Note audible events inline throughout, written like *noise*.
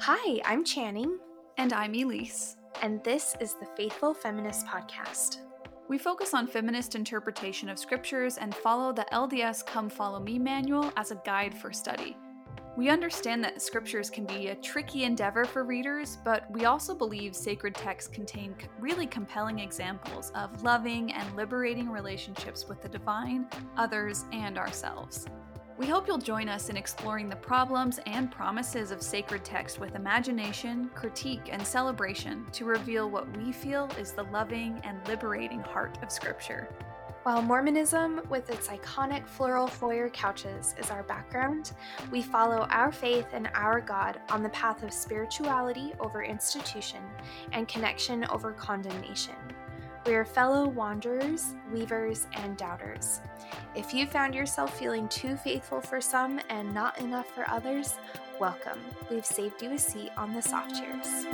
Hi, I'm Channing. And I'm Elise. And this is the Faithful Feminist Podcast. We focus on feminist interpretation of scriptures and follow the LDS Come Follow Me manual as a guide for study. We understand that scriptures can be a tricky endeavor for readers, but we also believe sacred texts contain really compelling examples of loving and liberating relationships with the divine, others, and ourselves. We hope you'll join us in exploring the problems and promises of sacred text with imagination, critique, and celebration to reveal what we feel is the loving and liberating heart of Scripture. While Mormonism, with its iconic floral foyer couches, is our background, we follow our faith and our God on the path of spirituality over institution and connection over condemnation. We are fellow wanderers, weavers, and doubters. If you found yourself feeling too faithful for some and not enough for others, welcome. We've saved you a seat on the soft chairs.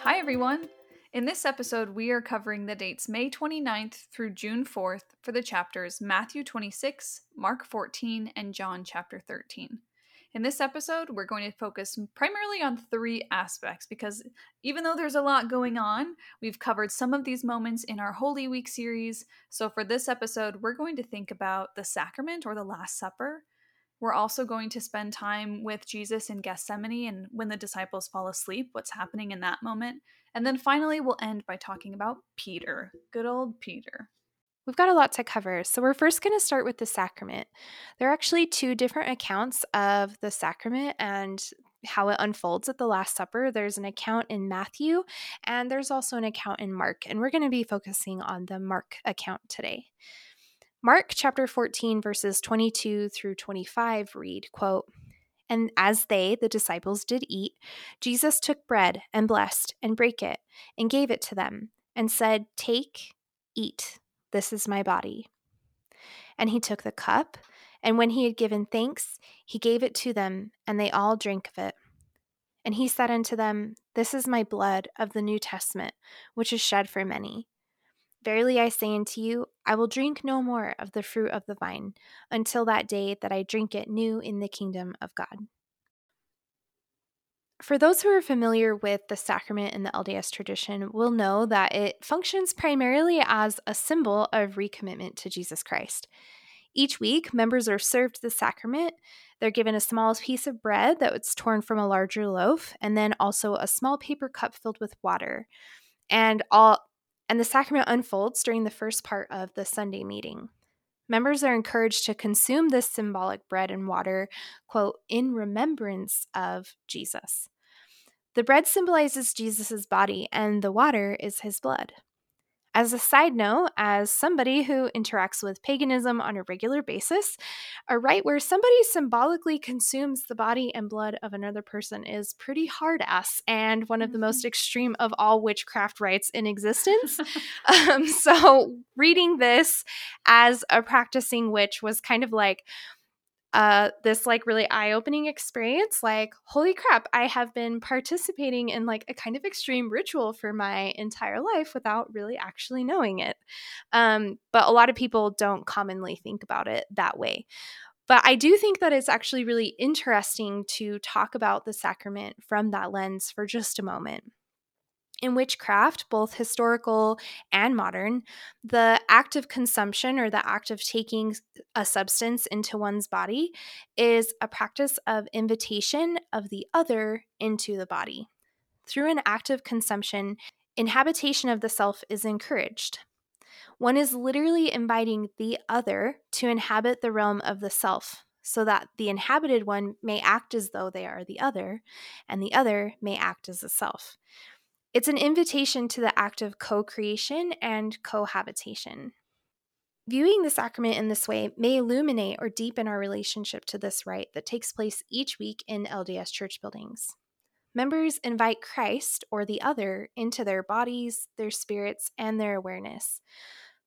Hi, everyone. In this episode, we are covering the dates May 29th through June 4th for the chapters Matthew 26, Mark 14, and John chapter 13. In this episode, we're going to focus primarily on three aspects because even though there's a lot going on, we've covered some of these moments in our Holy Week series. So for this episode, we're going to think about the sacrament or the Last Supper. We're also going to spend time with Jesus in Gethsemane and when the disciples fall asleep, what's happening in that moment. And then finally, we'll end by talking about Peter, good old Peter. We've got a lot to cover. So, we're first going to start with the sacrament. There are actually two different accounts of the sacrament and how it unfolds at the Last Supper. There's an account in Matthew, and there's also an account in Mark. And we're going to be focusing on the Mark account today. Mark chapter 14, verses 22 through 25 read, quote, and as they, the disciples, did eat, Jesus took bread and blessed and brake it and gave it to them and said, Take, eat. This is my body. And he took the cup, and when he had given thanks, he gave it to them, and they all drank of it. And he said unto them, This is my blood of the New Testament, which is shed for many. Verily I say unto you, I will drink no more of the fruit of the vine until that day that I drink it new in the kingdom of God. For those who are familiar with the sacrament in the LDS tradition, will know that it functions primarily as a symbol of recommitment to Jesus Christ. Each week, members are served the sacrament. They're given a small piece of bread that's torn from a larger loaf, and then also a small paper cup filled with water. And all and the sacrament unfolds during the first part of the Sunday meeting. Members are encouraged to consume this symbolic bread and water, quote, in remembrance of Jesus. The bread symbolizes Jesus' body, and the water is his blood. As a side note, as somebody who interacts with paganism on a regular basis, a rite where somebody symbolically consumes the body and blood of another person is pretty hard ass and one of the most mm-hmm. extreme of all witchcraft rites in existence. *laughs* *laughs* um, so, reading this as a practicing witch was kind of like, uh, this like really eye-opening experience like holy crap i have been participating in like a kind of extreme ritual for my entire life without really actually knowing it. Um, but a lot of people don't commonly think about it that way. But i do think that it's actually really interesting to talk about the sacrament from that lens for just a moment in witchcraft, both historical and modern, the act of consumption or the act of taking a substance into one's body is a practice of invitation of the other into the body. Through an act of consumption, inhabitation of the self is encouraged. One is literally inviting the other to inhabit the realm of the self, so that the inhabited one may act as though they are the other, and the other may act as a self. It's an invitation to the act of co creation and cohabitation. Viewing the sacrament in this way may illuminate or deepen our relationship to this rite that takes place each week in LDS church buildings. Members invite Christ or the other into their bodies, their spirits, and their awareness.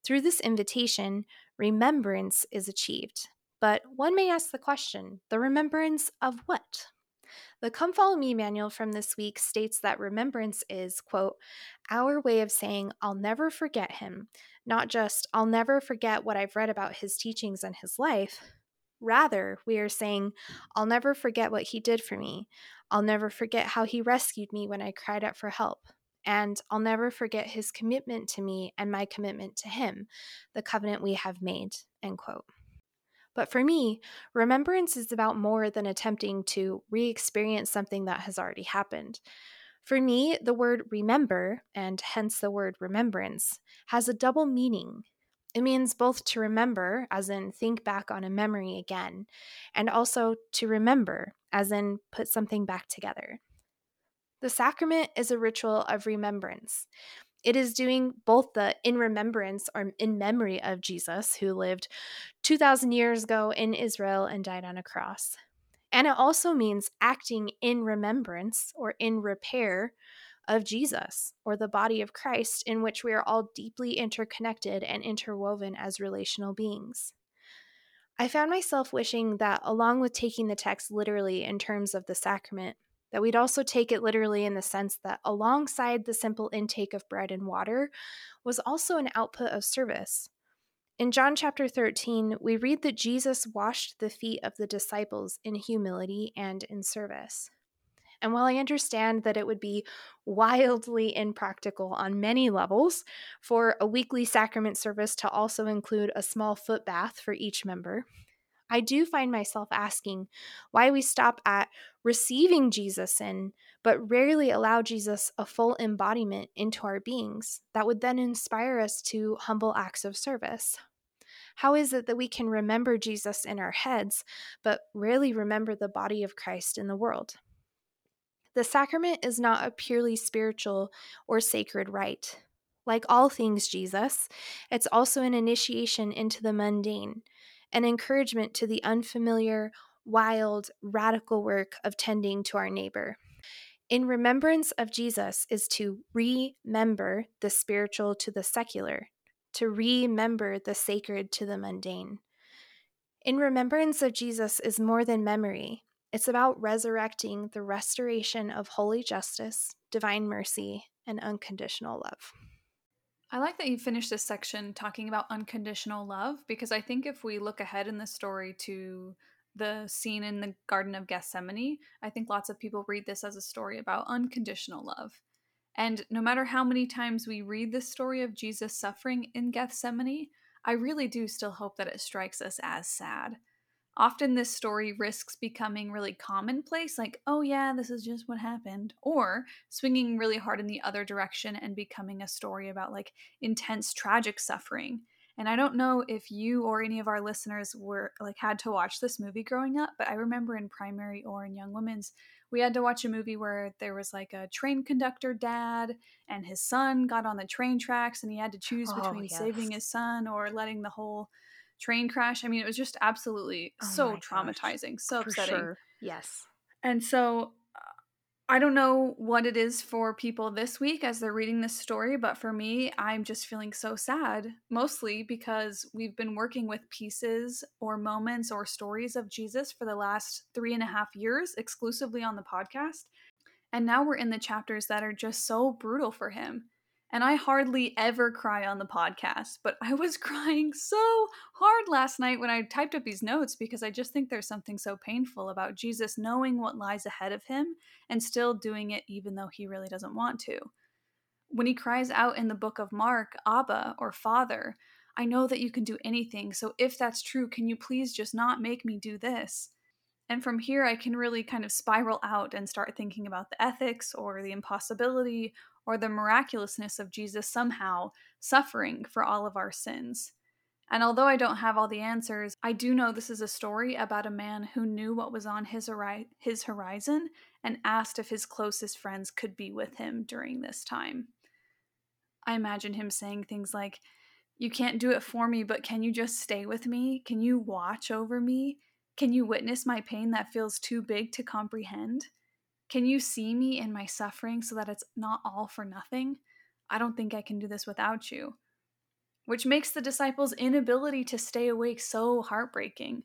Through this invitation, remembrance is achieved. But one may ask the question the remembrance of what? The Come Follow Me manual from this week states that remembrance is, quote, our way of saying, I'll never forget him, not just, I'll never forget what I've read about his teachings and his life. Rather, we are saying, I'll never forget what he did for me. I'll never forget how he rescued me when I cried out for help. And I'll never forget his commitment to me and my commitment to him, the covenant we have made, end quote. But for me, remembrance is about more than attempting to re experience something that has already happened. For me, the word remember, and hence the word remembrance, has a double meaning. It means both to remember, as in think back on a memory again, and also to remember, as in put something back together. The sacrament is a ritual of remembrance. It is doing both the in remembrance or in memory of Jesus, who lived 2,000 years ago in Israel and died on a cross. And it also means acting in remembrance or in repair of Jesus or the body of Christ, in which we are all deeply interconnected and interwoven as relational beings. I found myself wishing that, along with taking the text literally in terms of the sacrament, that we'd also take it literally in the sense that alongside the simple intake of bread and water was also an output of service. In John chapter 13, we read that Jesus washed the feet of the disciples in humility and in service. And while I understand that it would be wildly impractical on many levels for a weekly sacrament service to also include a small foot bath for each member, I do find myself asking why we stop at receiving Jesus in, but rarely allow Jesus a full embodiment into our beings that would then inspire us to humble acts of service. How is it that we can remember Jesus in our heads, but rarely remember the body of Christ in the world? The sacrament is not a purely spiritual or sacred rite. Like all things Jesus, it's also an initiation into the mundane, an encouragement to the unfamiliar, wild, radical work of tending to our neighbor. In remembrance of Jesus is to remember the spiritual to the secular, to remember the sacred to the mundane. In remembrance of Jesus is more than memory. It's about resurrecting the restoration of holy justice, divine mercy, and unconditional love. I like that you finished this section talking about unconditional love because I think if we look ahead in the story to the scene in the Garden of Gethsemane, I think lots of people read this as a story about unconditional love. And no matter how many times we read the story of Jesus suffering in Gethsemane, I really do still hope that it strikes us as sad. Often this story risks becoming really commonplace, like, oh yeah, this is just what happened, or swinging really hard in the other direction and becoming a story about like intense tragic suffering. And I don't know if you or any of our listeners were like had to watch this movie growing up, but I remember in primary or in young women's, we had to watch a movie where there was like a train conductor dad and his son got on the train tracks and he had to choose oh, between yes. saving his son or letting the whole train crash. I mean, it was just absolutely oh so traumatizing, gosh. so upsetting. Sure. Yes. And so I don't know what it is for people this week as they're reading this story, but for me, I'm just feeling so sad, mostly because we've been working with pieces or moments or stories of Jesus for the last three and a half years exclusively on the podcast. And now we're in the chapters that are just so brutal for him. And I hardly ever cry on the podcast, but I was *laughs* crying so hard last night when I typed up these notes because I just think there's something so painful about Jesus knowing what lies ahead of him and still doing it even though he really doesn't want to. When he cries out in the book of Mark, Abba or Father, I know that you can do anything, so if that's true, can you please just not make me do this? And from here, I can really kind of spiral out and start thinking about the ethics or the impossibility or the miraculousness of Jesus somehow suffering for all of our sins. And although I don't have all the answers, I do know this is a story about a man who knew what was on his, hori- his horizon and asked if his closest friends could be with him during this time. I imagine him saying things like, You can't do it for me, but can you just stay with me? Can you watch over me? Can you witness my pain that feels too big to comprehend? Can you see me in my suffering so that it's not all for nothing? I don't think I can do this without you. Which makes the disciples' inability to stay awake so heartbreaking.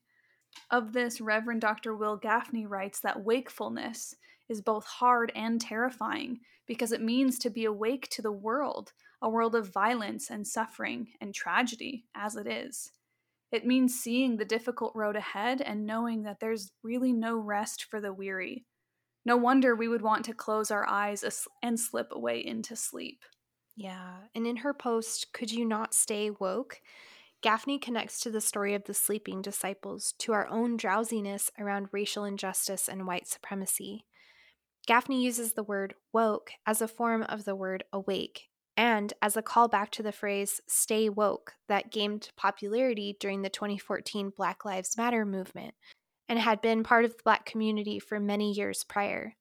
Of this, Reverend Dr. Wil Gafney writes that wakefulness is both hard and terrifying because it means to be awake to the world, a world of violence and suffering and tragedy, as it is. It means seeing the difficult road ahead and knowing that there's really no rest for the weary. No wonder we would want to close our eyes and slip away into sleep. Yeah, and in her post, Could You Not Stay Woke? Gafney connects to the story of the sleeping disciples to our own drowsiness around racial injustice and white supremacy. Gafney uses the word woke as a form of the word awake and as a callback to the phrase stay woke that gained popularity during the 2014 Black Lives Matter movement and had been part of the Black community for many years prior.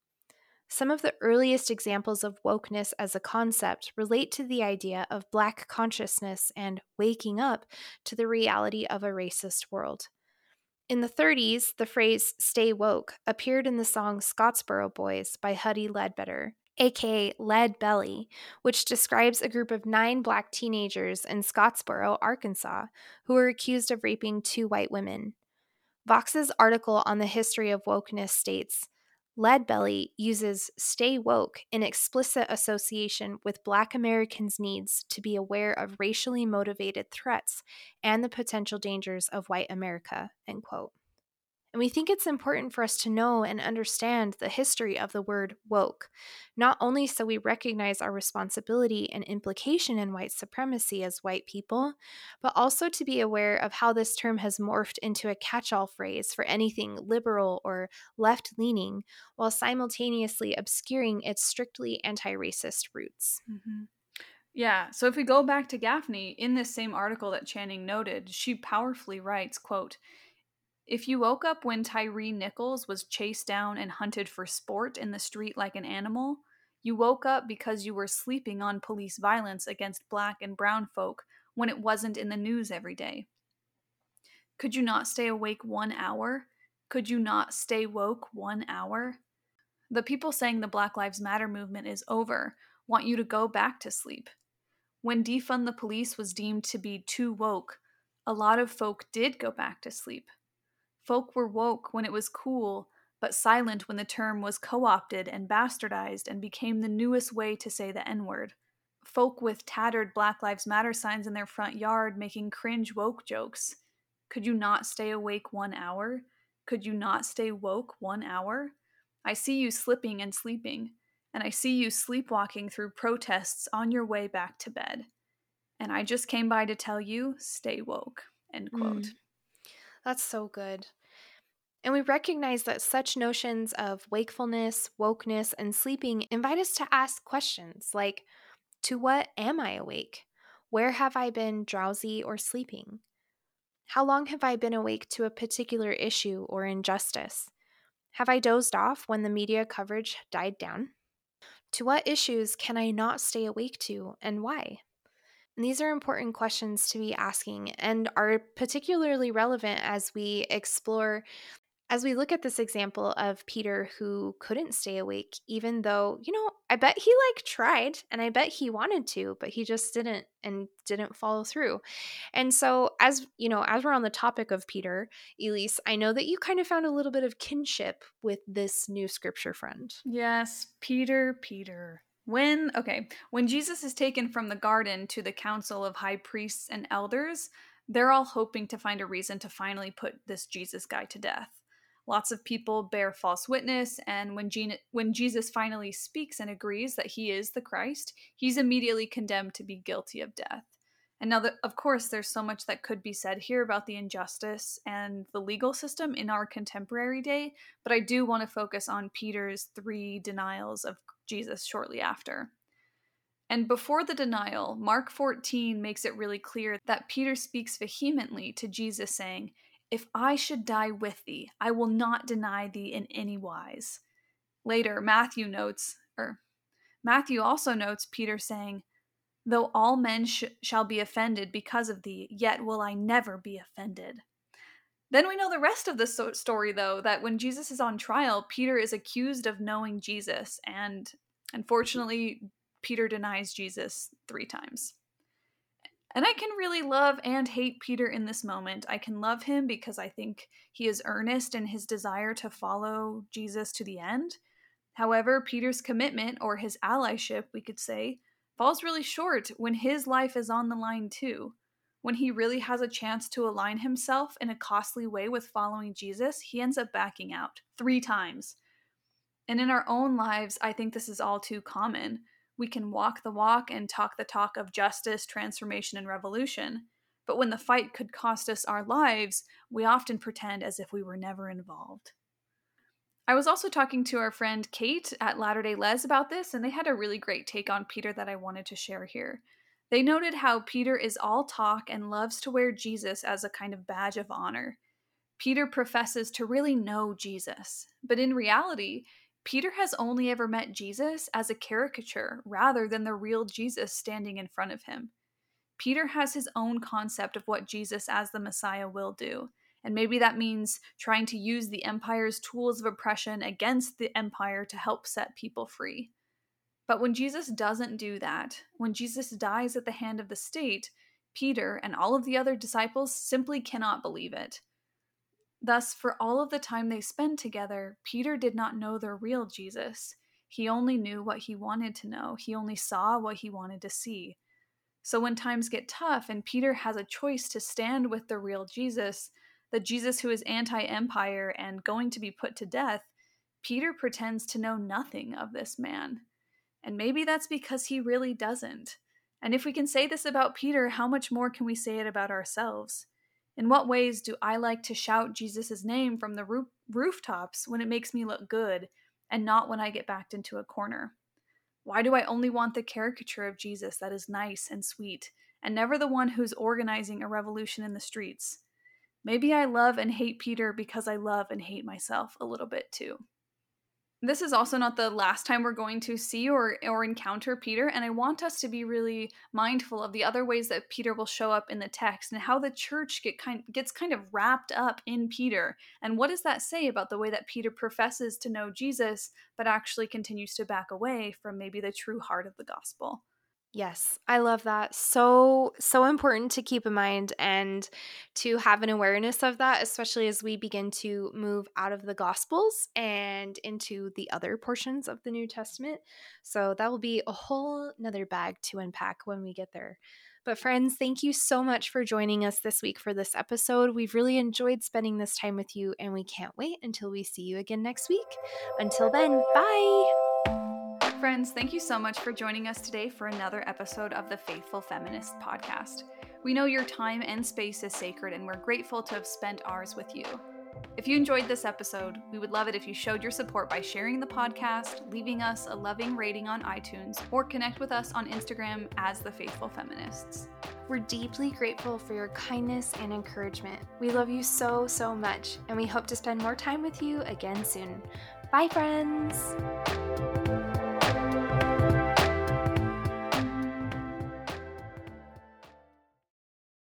Some of the earliest examples of wokeness as a concept relate to the idea of Black consciousness and waking up to the reality of a racist world. In the 30s, the phrase stay woke appeared in the song Scottsboro Boys by Huddie Ledbetter, aka Lead Belly, which describes a group of nine black teenagers in Scottsboro, Arkansas, who were accused of raping two white women. Vox's article on the history of wokeness states Lead Belly uses stay woke in explicit association with Black Americans' needs to be aware of racially motivated threats and the potential dangers of white America. End quote. And we think it's important for us to know and understand the history of the word woke, not only so we recognize our responsibility and implication in white supremacy as white people, but also to be aware of how this term has morphed into a catch all phrase for anything liberal or left leaning, while simultaneously obscuring its strictly anti racist roots. Mm-hmm. Yeah, so if we go back to Gafney, in this same article that Channing noted, she powerfully writes, quote, if you woke up when Tyree Nichols was chased down and hunted for sport in the street like an animal, you woke up because you were sleeping on police violence against black and brown folk when it wasn't in the news every day. Could you not stay awake one hour? Could you not stay woke one hour? The people saying the Black Lives Matter movement is over want you to go back to sleep. When defund the police was deemed to be too woke, a lot of folk did go back to sleep. Folk were woke when it was cool, but silent when the term was co opted and bastardized and became the newest way to say the N word. Folk with tattered Black Lives Matter signs in their front yard making cringe woke jokes. Could you not stay awake one hour? Could you not stay woke one hour? I see you slipping and sleeping, and I see you sleepwalking through protests on your way back to bed. And I just came by to tell you, stay woke. End quote. Mm. That's so good. And we recognize that such notions of wakefulness, wokeness, and sleeping invite us to ask questions like To what am I awake? Where have I been drowsy or sleeping? How long have I been awake to a particular issue or injustice? Have I dozed off when the media coverage died down? To what issues can I not stay awake to and why? These are important questions to be asking and are particularly relevant as we explore as we look at this example of Peter who couldn't stay awake, even though, you know, I bet he like tried and I bet he wanted to, but he just didn't and didn't follow through. And so, as you know, as we're on the topic of Peter, Elise, I know that you kind of found a little bit of kinship with this new scripture friend. Yes, Peter, Peter. When, okay, when Jesus is taken from the garden to the council of high priests and elders, they're all hoping to find a reason to finally put this Jesus guy to death. Lots of people bear false witness, and when, when Jesus finally speaks and agrees that he is the Christ, he's immediately condemned to be guilty of death. And now, of course, there's so much that could be said here about the injustice and the legal system in our contemporary day, but I do want to focus on Peter's three denials of Jesus shortly after. And before the denial, Mark 14 makes it really clear that Peter speaks vehemently to Jesus, saying, If I should die with thee, I will not deny thee in any wise. Later, Matthew notes, or Matthew also notes Peter saying, Though all men sh- shall be offended because of thee, yet will I never be offended. Then we know the rest of the so- story, though, that when Jesus is on trial, Peter is accused of knowing Jesus, and unfortunately, Peter denies Jesus three times. And I can really love and hate Peter in this moment. I can love him because I think he is earnest in his desire to follow Jesus to the end. However, Peter's commitment, or his allyship, we could say, falls really short when his life is on the line too. When he really has a chance to align himself in a costly way with following Jesus, he ends up backing out three times. And in our own lives, I think this is all too common. We can walk the walk and talk the talk of justice, transformation, and revolution. But when the fight could cost us our lives, we often pretend as if we were never involved. I was also talking to our friend Kate at Latter day Les about this, and they had a really great take on Peter that I wanted to share here. They noted how Peter is all talk and loves to wear Jesus as a kind of badge of honor. Peter professes to really know Jesus, but in reality, Peter has only ever met Jesus as a caricature rather than the real Jesus standing in front of him. Peter has his own concept of what Jesus as the Messiah will do, and maybe that means trying to use the empire's tools of oppression against the empire to help set people free. But when Jesus doesn't do that, when Jesus dies at the hand of the state, Peter and all of the other disciples simply cannot believe it. Thus, for all of the time they spend together, Peter did not know the real Jesus. He only knew what he wanted to know, he only saw what he wanted to see. So when times get tough and Peter has a choice to stand with the real Jesus, the Jesus who is anti empire and going to be put to death, Peter pretends to know nothing of this man. And maybe that's because he really doesn't. And if we can say this about Peter, how much more can we say it about ourselves? In what ways do I like to shout Jesus' name from the roof- rooftops when it makes me look good and not when I get backed into a corner? Why do I only want the caricature of Jesus that is nice and sweet and never the one who's organizing a revolution in the streets? Maybe I love and hate Peter because I love and hate myself a little bit too. This is also not the last time we're going to see or, or encounter Peter, and I want us to be really mindful of the other ways that Peter will show up in the text and how the church get kind, gets kind of wrapped up in Peter. And what does that say about the way that Peter professes to know Jesus, but actually continues to back away from maybe the true heart of the gospel? Yes, I love that. So, so important to keep in mind and to have an awareness of that, especially as we begin to move out of the Gospels and into the other portions of the New Testament. So, that will be a whole nother bag to unpack when we get there. But, friends, thank you so much for joining us this week for this episode. We've really enjoyed spending this time with you, and we can't wait until we see you again next week. Until then, bye. Friends, thank you so much for joining us today for another episode of the Faithful Feminist podcast. We know your time and space is sacred, and we're grateful to have spent ours with you. If you enjoyed this episode, we would love it if you showed your support by sharing the podcast, leaving us a loving rating on iTunes, or connect with us on Instagram as The Faithful Feminists. We're deeply grateful for your kindness and encouragement. We love you so, so much, and we hope to spend more time with you again soon. Bye, friends!